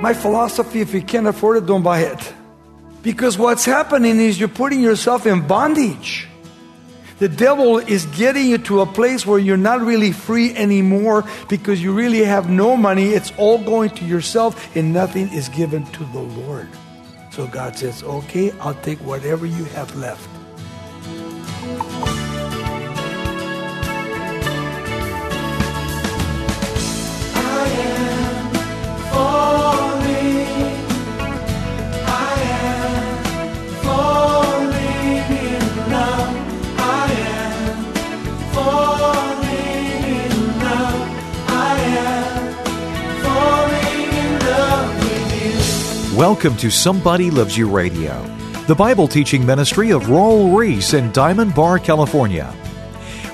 My philosophy if you can't afford it, don't buy it. Because what's happening is you're putting yourself in bondage. The devil is getting you to a place where you're not really free anymore because you really have no money. It's all going to yourself and nothing is given to the Lord. So God says, okay, I'll take whatever you have left. Welcome to Somebody Loves You Radio, the Bible teaching ministry of Raul Ries in Diamond Bar, California.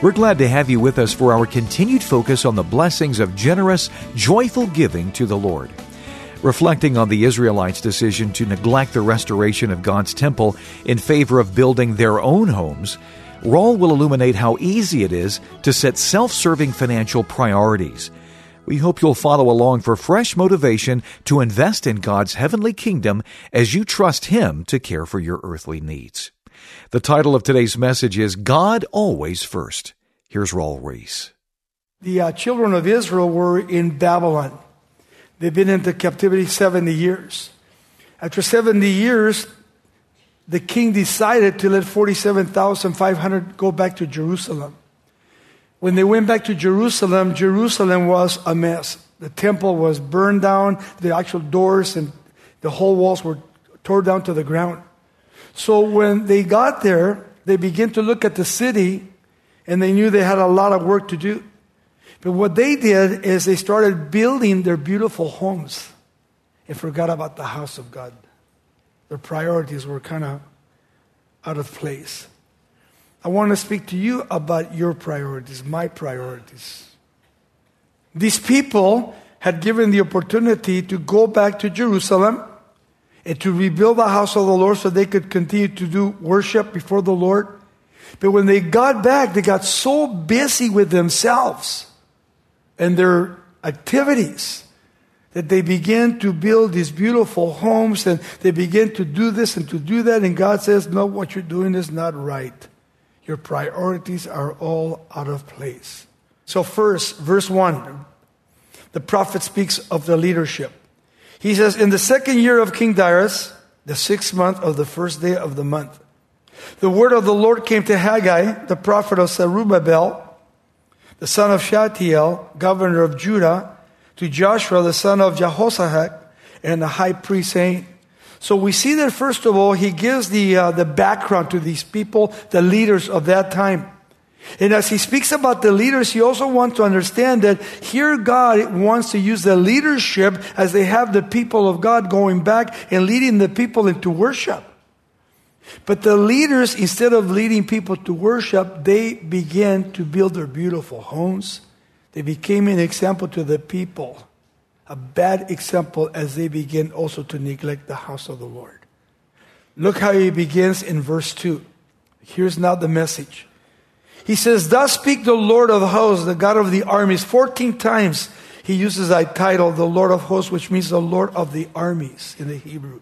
We're glad to have you with us for our continued focus on the blessings of generous, joyful giving to the Lord. Reflecting on the Israelites' decision to neglect the restoration of God's temple in favor of building their own homes, Raul will illuminate how easy it is to set self serving financial priorities we hope you'll follow along for fresh motivation to invest in God's heavenly kingdom as you trust Him to care for your earthly needs. The title of today's message is God Always First. Here's Raul Ries. The uh, children of Israel were in Babylon. They've been into captivity 70 years. After 70 years, the king decided to let 47,500 go back to Jerusalem. When they went back to Jerusalem, Jerusalem was a mess. The temple was burned down, the actual doors and the whole walls were torn down to the ground. So when they got there, they began to look at the city and they knew they had a lot of work to do. But what they did is they started building their beautiful homes and forgot about the house of God. Their priorities were kind of out of place. I want to speak to you about your priorities, my priorities. These people had given the opportunity to go back to Jerusalem and to rebuild the house of the Lord so they could continue to do worship before the Lord. But when they got back, they got so busy with themselves and their activities that they began to build these beautiful homes and they began to do this and to do that. And God says, No, what you're doing is not right. Your priorities are all out of place. So, first, verse 1, the prophet speaks of the leadership. He says, In the second year of King Darius, the sixth month of the first day of the month, the word of the Lord came to Haggai, the prophet of Zerubbabel, the son of Shealtiel, governor of Judah, to Joshua, the son of Jehoshaphat, and the high priest, saying, so we see that first of all, he gives the, uh, the background to these people, the leaders of that time. And as he speaks about the leaders, he also wants to understand that here God wants to use the leadership as they have the people of God going back and leading the people into worship. But the leaders, instead of leading people to worship, they began to build their beautiful homes. They became an example to the people a bad example as they begin also to neglect the house of the Lord. Look how he begins in verse 2. Here's now the message. He says, Thus speak the Lord of hosts, the God of the armies. 14 times he uses that title, the Lord of hosts, which means the Lord of the armies in the Hebrew.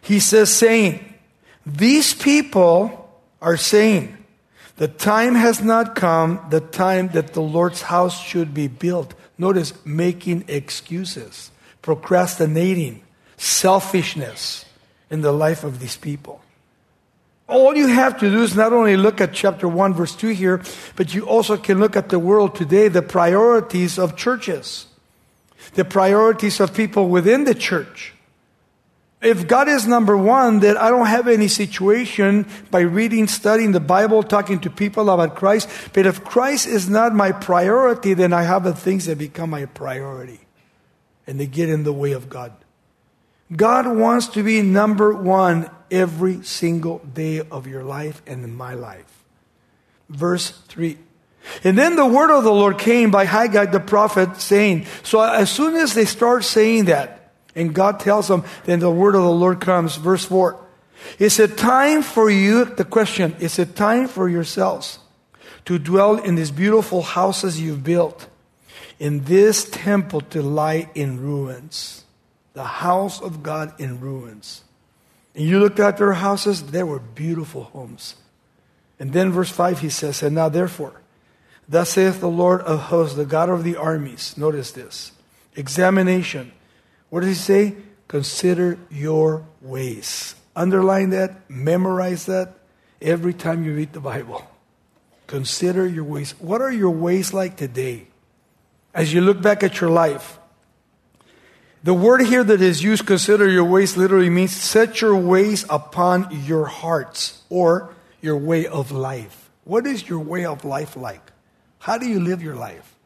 He says, saying, These people are saying, the time has not come, the time that the Lord's house should be built. Notice making excuses, procrastinating, selfishness in the life of these people. All you have to do is not only look at chapter 1, verse 2 here, but you also can look at the world today, the priorities of churches, the priorities of people within the church. If God is number one, then I don't have any situation by reading, studying the Bible, talking to people about Christ. But if Christ is not my priority, then I have the things that become my priority. And they get in the way of God. God wants to be number one every single day of your life and in my life. Verse 3. And then the word of the Lord came by Haggai the prophet saying, so as soon as they start saying that, and God tells them, then the word of the Lord comes. Verse 4. Is it time for you, the question, is it time for yourselves to dwell in these beautiful houses you've built, in this temple to lie in ruins? the house of God in ruins. And you looked at their houses, they were beautiful homes. And then verse 5 he says, And now therefore, thus saith the Lord of hosts, the God of the armies. Notice this. Examination. What does he say? Consider your ways. Underline that, memorize that every time you read the Bible. Consider your ways. What are your ways like today? As you look back at your life, the word here that is used, consider your ways, literally means set your ways upon your hearts or your way of life. What is your way of life like? How do you live your life?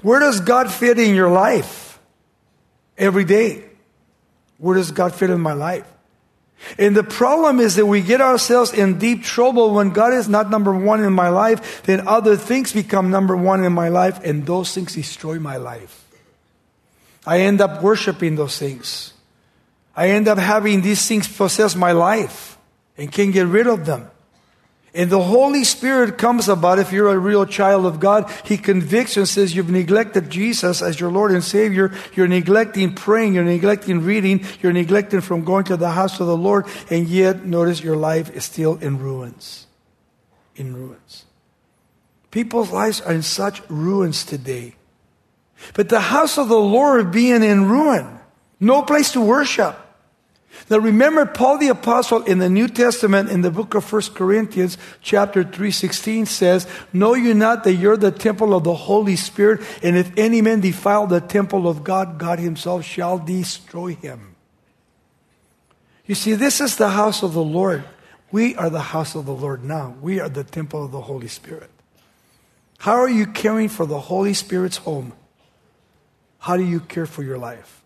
Where does God fit in your life? Every day. Where does God fit in my life? And the problem is that we get ourselves in deep trouble when God is not number one in my life, then other things become number one in my life, and those things destroy my life. I end up worshiping those things. I end up having these things possess my life and can't get rid of them. And the Holy Spirit comes about if you're a real child of God. He convicts and says, You've neglected Jesus as your Lord and Savior. You're neglecting praying. You're neglecting reading. You're neglecting from going to the house of the Lord. And yet, notice your life is still in ruins. In ruins. People's lives are in such ruins today. But the house of the Lord being in ruin, no place to worship. Now remember Paul the apostle in the New Testament in the book of 1 Corinthians chapter 3:16 says, "Know you not that you're the temple of the Holy Spirit, and if any man defile the temple of God, God himself shall destroy him." You see, this is the house of the Lord. We are the house of the Lord now. We are the temple of the Holy Spirit. How are you caring for the Holy Spirit's home? How do you care for your life?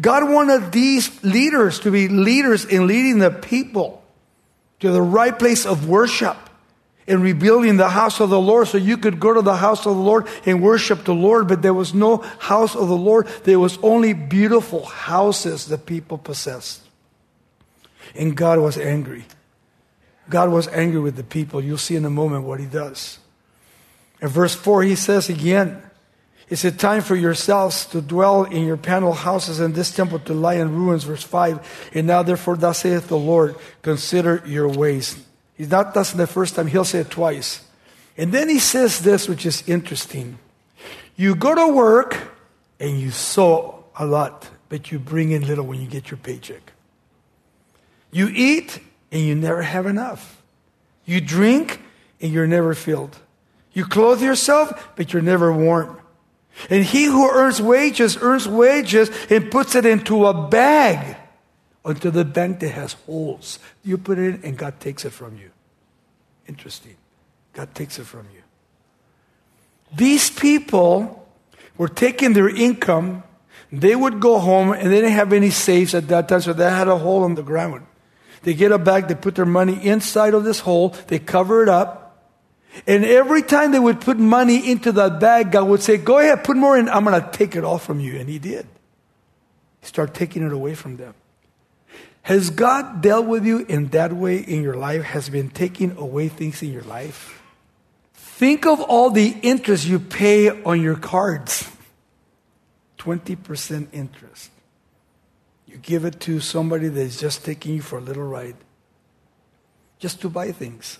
God wanted these leaders to be leaders in leading the people to the right place of worship in rebuilding the house of the Lord so you could go to the house of the Lord and worship the Lord. But there was no house of the Lord. There was only beautiful houses that people possessed. And God was angry. God was angry with the people. You'll see in a moment what he does. In verse 4, he says again, is it time for yourselves to dwell in your panel houses and this temple to lie in ruins? Verse 5. And now, therefore, thus saith the Lord, consider your ways. He's not thus the first time, he'll say it twice. And then he says this, which is interesting. You go to work and you sow a lot, but you bring in little when you get your paycheck. You eat and you never have enough. You drink and you're never filled. You clothe yourself, but you're never warm. And he who earns wages earns wages and puts it into a bag until the bank that has holes. You put it in and God takes it from you. Interesting. God takes it from you. These people were taking their income. They would go home and they didn't have any safes at that time, so they had a hole in the ground. They get a bag, they put their money inside of this hole, they cover it up, and every time they would put money into that bag, God would say, Go ahead, put more in. I'm going to take it all from you. And He did. He started taking it away from them. Has God dealt with you in that way in your life? Has been taking away things in your life? Think of all the interest you pay on your cards 20% interest. You give it to somebody that's just taking you for a little ride, just to buy things.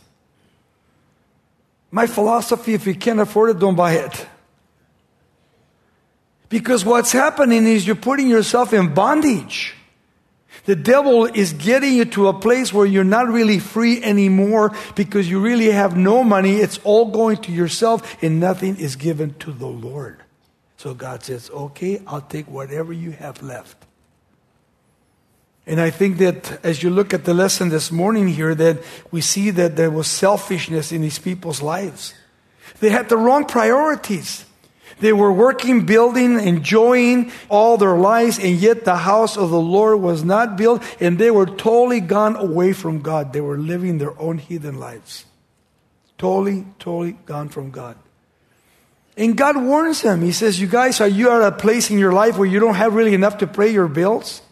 My philosophy if you can't afford it, don't buy it. Because what's happening is you're putting yourself in bondage. The devil is getting you to a place where you're not really free anymore because you really have no money. It's all going to yourself and nothing is given to the Lord. So God says, okay, I'll take whatever you have left. And I think that as you look at the lesson this morning here, that we see that there was selfishness in these people's lives. They had the wrong priorities. They were working, building, enjoying all their lives, and yet the house of the Lord was not built, and they were totally gone away from God. They were living their own heathen lives. Totally, totally gone from God. And God warns them. He says, You guys, are you at a place in your life where you don't have really enough to pay your bills?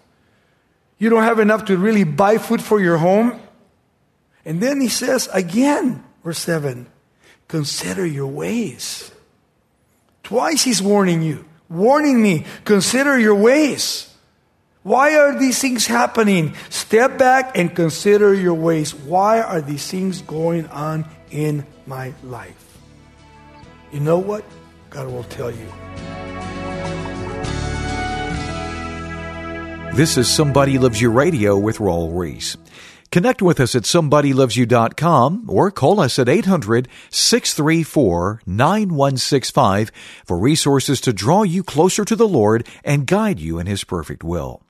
You don't have enough to really buy food for your home. And then he says again, verse 7 consider your ways. Twice he's warning you, warning me, consider your ways. Why are these things happening? Step back and consider your ways. Why are these things going on in my life? You know what? God will tell you. This is Somebody Loves You Radio with Raul Ries. Connect with us at somebodylovesyou.com or call us at 800 634 9165 for resources to draw you closer to the Lord and guide you in His perfect will.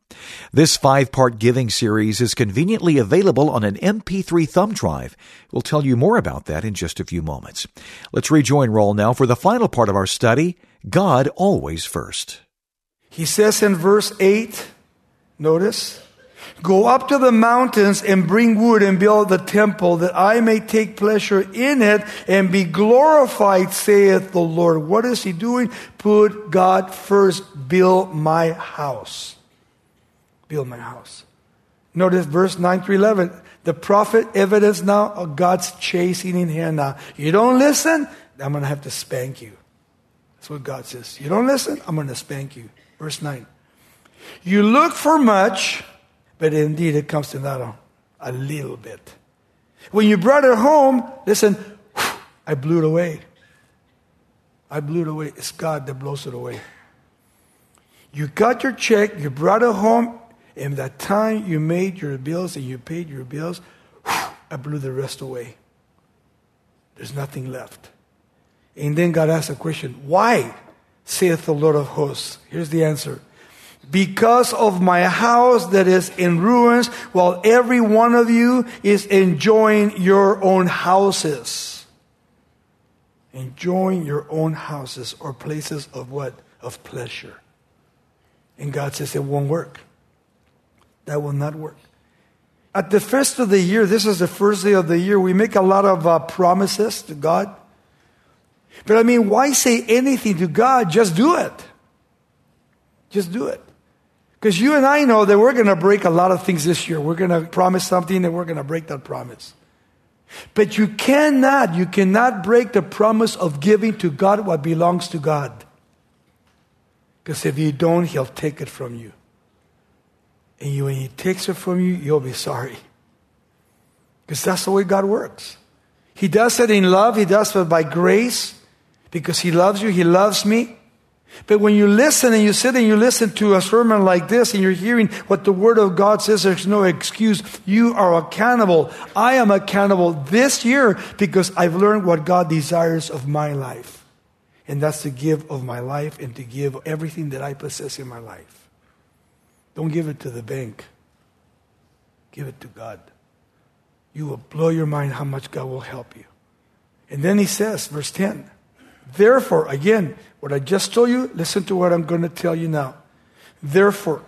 This five part giving series is conveniently available on an MP3 thumb drive. We'll tell you more about that in just a few moments. Let's rejoin Raul now for the final part of our study God Always First. He says in verse 8, notice, Go up to the mountains and bring wood and build the temple that I may take pleasure in it and be glorified, saith the Lord. What is he doing? Put God first. Build my house. Build my house. Notice verse 9 through 11. The prophet evidence now of God's chasing in here now. You don't listen, I'm going to have to spank you. That's what God says. You don't listen, I'm going to spank you. Verse 9. You look for much but indeed, it comes to that a, a little bit. When you brought it home, listen, I blew it away. I blew it away. It's God that blows it away. You got your check, you brought it home, and that time you made your bills and you paid your bills, I blew the rest away. There's nothing left. And then God asked a question Why, saith the Lord of hosts? Here's the answer because of my house that is in ruins, while every one of you is enjoying your own houses. Enjoying your own houses or places of what? Of pleasure. And God says it won't work. That will not work. At the first of the year, this is the first day of the year, we make a lot of uh, promises to God. But I mean, why say anything to God? Just do it. Just do it. Because you and I know that we're going to break a lot of things this year. We're going to promise something and we're going to break that promise. But you cannot, you cannot break the promise of giving to God what belongs to God. Because if you don't, He'll take it from you. And you, when He takes it from you, you'll be sorry. Because that's the way God works. He does it in love, He does it by grace. Because He loves you, He loves me. But when you listen and you sit and you listen to a sermon like this and you're hearing what the Word of God says, there's no excuse. You are accountable. I am accountable this year because I've learned what God desires of my life. And that's to give of my life and to give everything that I possess in my life. Don't give it to the bank, give it to God. You will blow your mind how much God will help you. And then he says, verse 10, Therefore, again, what I just told you, listen to what I'm going to tell you now. Therefore,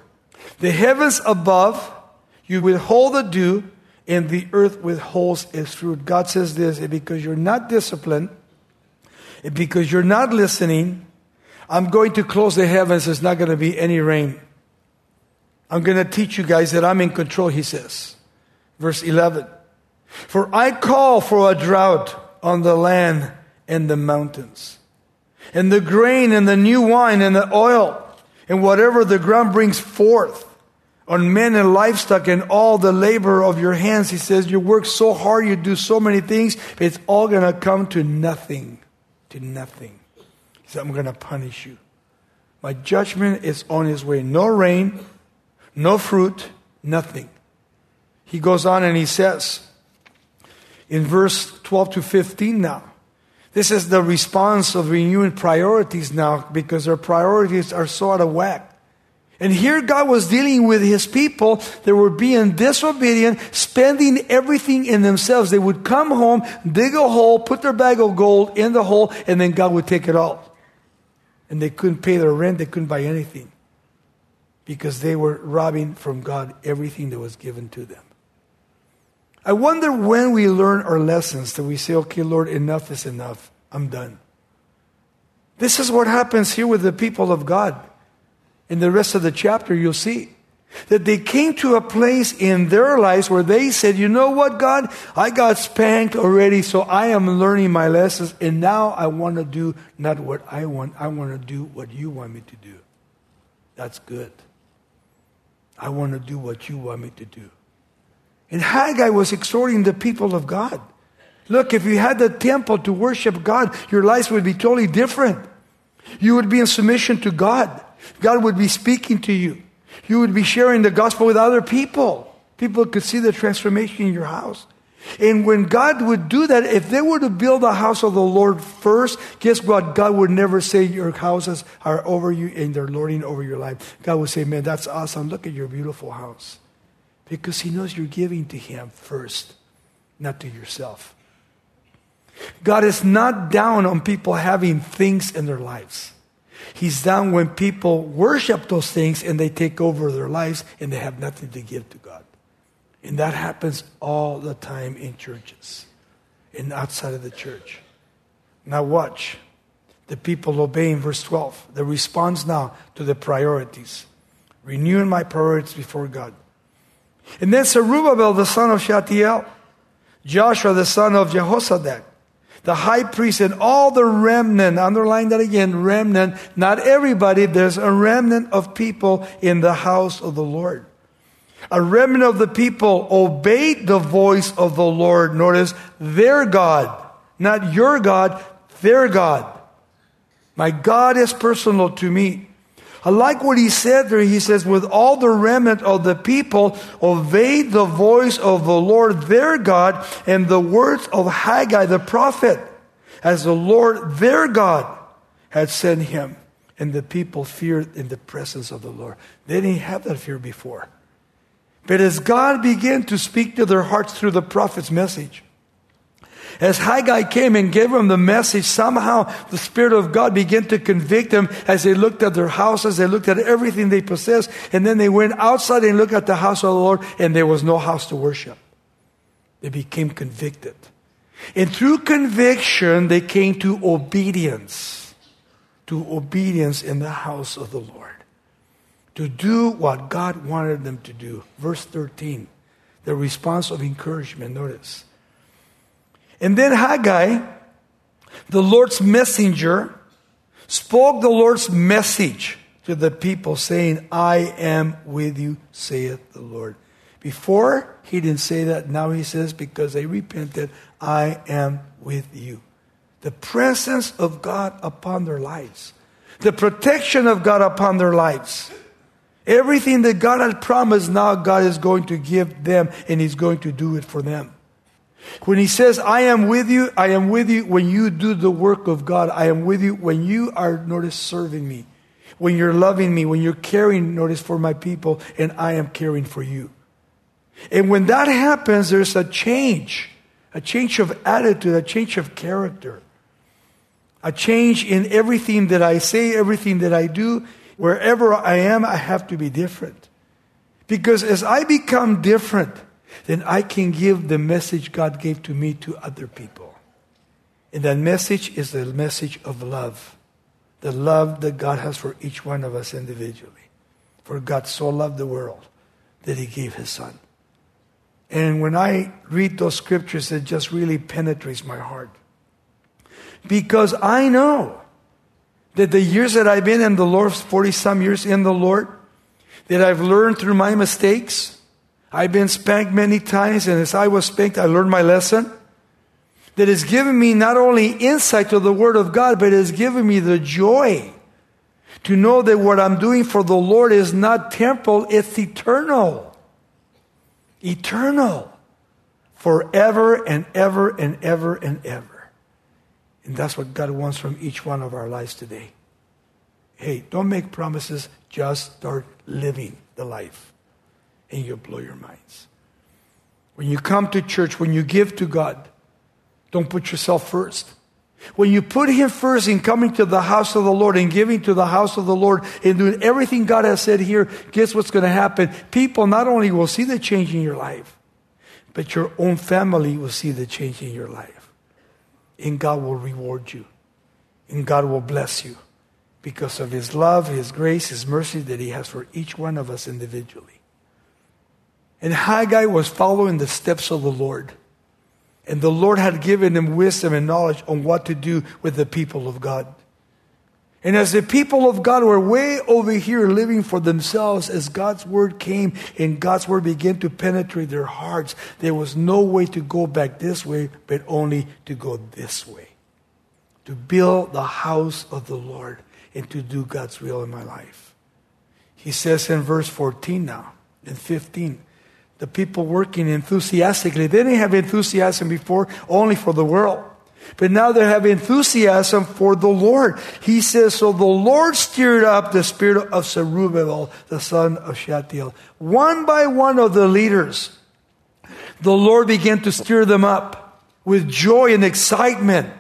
the heavens above, you withhold the dew, and the earth withholds its fruit. God says this, because you're not disciplined, because you're not listening, I'm going to close the heavens. There's not going to be any rain. I'm going to teach you guys that I'm in control, he says. Verse 11. For I call for a drought on the land and the mountains and the grain and the new wine and the oil and whatever the ground brings forth on men and livestock and all the labor of your hands. He says, You work so hard, you do so many things, but it's all going to come to nothing. To nothing. He said, I'm going to punish you. My judgment is on his way. No rain, no fruit, nothing. He goes on and he says in verse 12 to 15 now, this is the response of renewing priorities now because their priorities are so out of whack. And here God was dealing with his people that were being disobedient, spending everything in themselves. They would come home, dig a hole, put their bag of gold in the hole, and then God would take it all. And they couldn't pay their rent, they couldn't buy anything because they were robbing from God everything that was given to them. I wonder when we learn our lessons that we say, okay, Lord, enough is enough. I'm done. This is what happens here with the people of God. In the rest of the chapter, you'll see that they came to a place in their lives where they said, You know what, God? I got spanked already, so I am learning my lessons, and now I want to do not what I want, I want to do what you want me to do. That's good. I want to do what you want me to do. And Haggai was exhorting the people of God. Look, if you had the temple to worship God, your lives would be totally different. You would be in submission to God. God would be speaking to you. You would be sharing the gospel with other people. People could see the transformation in your house. And when God would do that, if they were to build a house of the Lord first, guess what? God would never say your houses are over you and they're lording over your life. God would say, man, that's awesome. Look at your beautiful house. Because He knows you're giving to Him first, not to yourself. God is not down on people having things in their lives. He's down when people worship those things and they take over their lives and they have nothing to give to God. And that happens all the time in churches and outside of the church. Now, watch. The people obeying verse 12. The response now to the priorities. Renewing my priorities before God. And then Zerubbabel, the son of Shealtiel, Joshua, the son of Jehozadak, the high priest, and all the remnant, underline that again, remnant, not everybody, there's a remnant of people in the house of the Lord. A remnant of the people obeyed the voice of the Lord. Notice, their God, not your God, their God. My God is personal to me. I like what he said there. He says, with all the remnant of the people, obeyed the voice of the Lord their God and the words of Haggai the prophet, as the Lord their God had sent him. And the people feared in the presence of the Lord. They didn't have that fear before. But as God began to speak to their hearts through the prophet's message, as Haggai came and gave them the message, somehow the Spirit of God began to convict them as they looked at their houses, they looked at everything they possessed, and then they went outside and looked at the house of the Lord, and there was no house to worship. They became convicted. And through conviction, they came to obedience, to obedience in the house of the Lord to do what God wanted them to do. Verse 13, the response of encouragement. Notice. And then Haggai, the Lord's messenger, spoke the Lord's message to the people, saying, I am with you, saith the Lord. Before, he didn't say that. Now he says, because they repented, I am with you. The presence of God upon their lives, the protection of God upon their lives. Everything that God had promised, now God is going to give them and He's going to do it for them. When He says, I am with you, I am with you when you do the work of God. I am with you when you are, notice, serving me. When you're loving me, when you're caring, notice, for my people, and I am caring for you. And when that happens, there's a change, a change of attitude, a change of character, a change in everything that I say, everything that I do, Wherever I am, I have to be different. Because as I become different, then I can give the message God gave to me to other people. And that message is the message of love. The love that God has for each one of us individually. For God so loved the world that he gave his son. And when I read those scriptures, it just really penetrates my heart. Because I know that the years that I've been in the Lord, 40 some years in the Lord, that I've learned through my mistakes. I've been spanked many times, and as I was spanked, I learned my lesson. That has given me not only insight to the Word of God, but it has given me the joy to know that what I'm doing for the Lord is not temporal, it's eternal. Eternal. Forever and ever and ever and ever. And that's what God wants from each one of our lives today. Hey, don't make promises, just start living the life, and you'll blow your minds. When you come to church, when you give to God, don't put yourself first. When you put Him first in coming to the house of the Lord and giving to the house of the Lord and doing everything God has said here, guess what's going to happen? People not only will see the change in your life, but your own family will see the change in your life and God will reward you. And God will bless you because of His love, His grace, His mercy that He has for each one of us individually. And Haggai was following the steps of the Lord. And the Lord had given him wisdom and knowledge on what to do with the people of God. And as the people of God were way over here living for themselves, as God's word came and God's word began to penetrate their hearts, there was no way to go back this way, but only to go this way. To build the house of the Lord and to do God's will in my life. He says in verse 14 now, and 15, the people working enthusiastically, they didn't have enthusiasm before only for the world. But now they have enthusiasm for the Lord. He says, So the Lord stirred up the spirit of Zerubbabel, the son of Shealtiel. One by one of the leaders, the Lord began to stir them up with joy and excitement.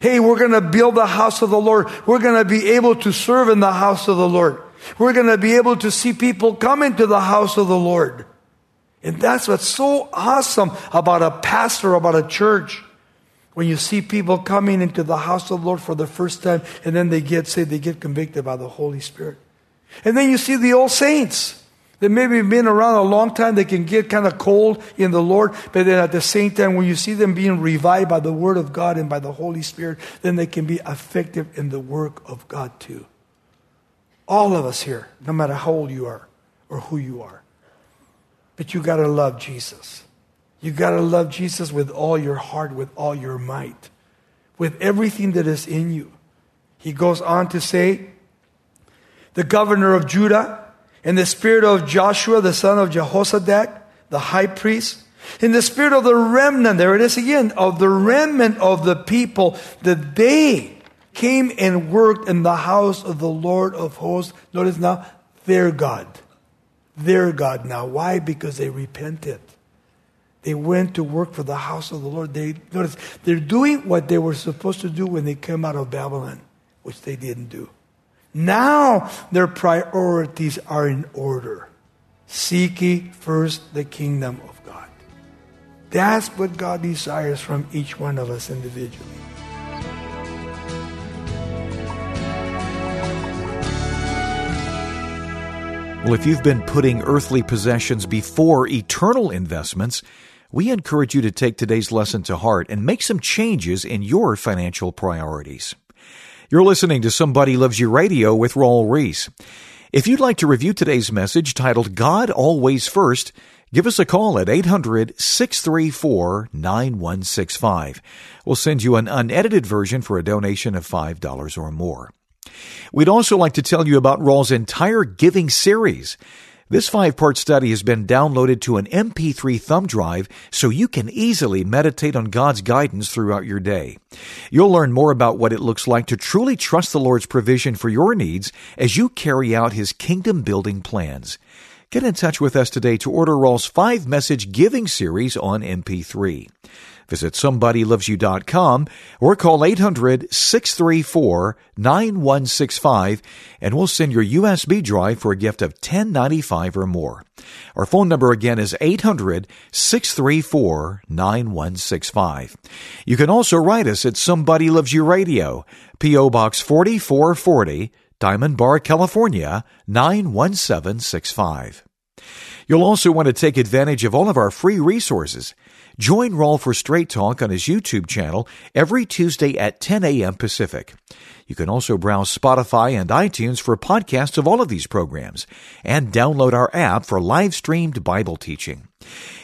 Hey, we're going to build the house of the Lord. We're going to be able to serve in the house of the Lord. We're going to be able to see people come into the house of the Lord. And that's what's so awesome about a pastor, about a church. When you see people coming into the house of the Lord for the first time and then they get saved, they get convicted by the Holy Spirit. And then you see the old saints that maybe have been around a long time, they can get kind of cold in the Lord, but then at the same time, when you see them being revived by the Word of God and by the Holy Spirit, then they can be effective in the work of God too. All of us here, no matter how old you are or who you are. But you got to love Jesus. You got to love Jesus with all your heart, with all your might, with everything that is in you. He goes on to say, the governor of Judah, and the spirit of Joshua, the son of Jehozadak, the high priest, in the spirit of the remnant, there it is again, of the remnant of the people, that they came and worked in the house of the Lord of hosts. Notice now, their God. Their God now. Why? Because they repented. They went to work for the house of the Lord. They notice they're doing what they were supposed to do when they came out of Babylon, which they didn't do. Now their priorities are in order. Seek ye first the kingdom of God. That's what God desires from each one of us individually. Well, if you've been putting earthly possessions before eternal investments, we encourage you to take today's lesson to heart and make some changes in your financial priorities. You're listening to Somebody Loves You Radio with Raul Ries. If you'd like to review today's message titled God Always First, give us a call at 800 634 9165. We'll send you an unedited version for a donation of $5 or more. We'd also like to tell you about Raul's entire giving series. This five part study has been downloaded to an MP3 thumb drive so you can easily meditate on God's guidance throughout your day. You'll learn more about what it looks like to truly trust the Lord's provision for your needs as you carry out His kingdom building plans. Get in touch with us today to order Raul's five message giving series on MP3. Visit somebodylovesyou.com or call 800 634 9165 and we'll send your USB drive for a gift of $10.95 or more. Our phone number again is 800 634 9165. You can also write us at Somebody Loves You Radio, P.O. Box 4440, Diamond Bar, California 91765. You'll also want to take advantage of all of our free resources. Join Raul for Straight Talk on his YouTube channel every Tuesday at 10 a.m. Pacific. You can also browse Spotify and iTunes for podcasts of all of these programs and download our app for live streamed Bible teaching.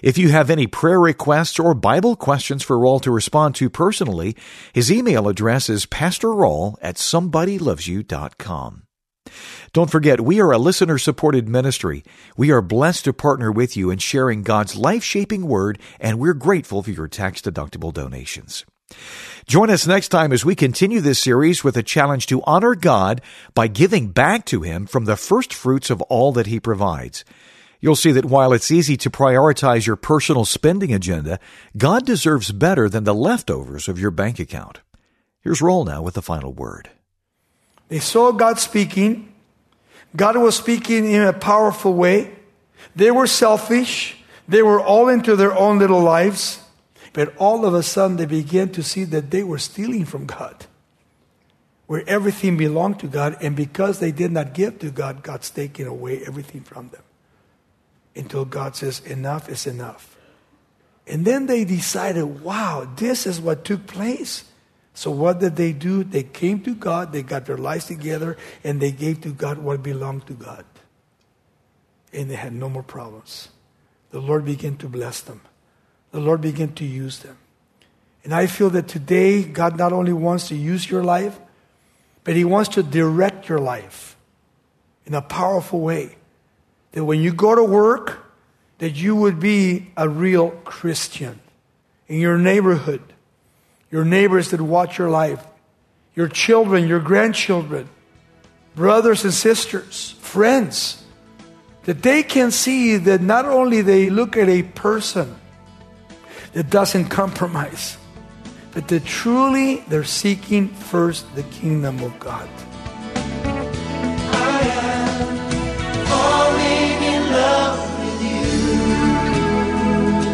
If you have any prayer requests or Bible questions for Raul to respond to personally, his email address is pastorraul at somebodylovesyou.com. Don't forget, we are a listener supported ministry. We are blessed to partner with you in sharing God's life shaping word, and we're grateful for your tax deductible donations. Join us next time as we continue this series with a challenge to honor God by giving back to Him from the first fruits of all that He provides. You'll see that while it's easy to prioritize your personal spending agenda, God deserves better than the leftovers of your bank account. Here's Raul now with the final word. They saw God speaking. God was speaking in a powerful way. They were selfish. They were all into their own little lives. But all of a sudden, they began to see that they were stealing from God, where everything belonged to God. And because they did not give to God, God's taking away everything from them until God says, Enough is enough. And then they decided, wow, this is what took place So what did they do? They came to God, they got their lives together, and they gave to God what belonged to God. And they had no more problems. The Lord began to bless them. The Lord began to use them. And I feel that today, God not only wants to use your life, but He wants to direct your life in a powerful way. That when you go to work, that you would be a real Christian in your neighborhood, your neighbors that watch your life, your children, your grandchildren, brothers and sisters, friends, that they can see that not only they look at a person that doesn't compromise, but that truly they're seeking first the kingdom of God.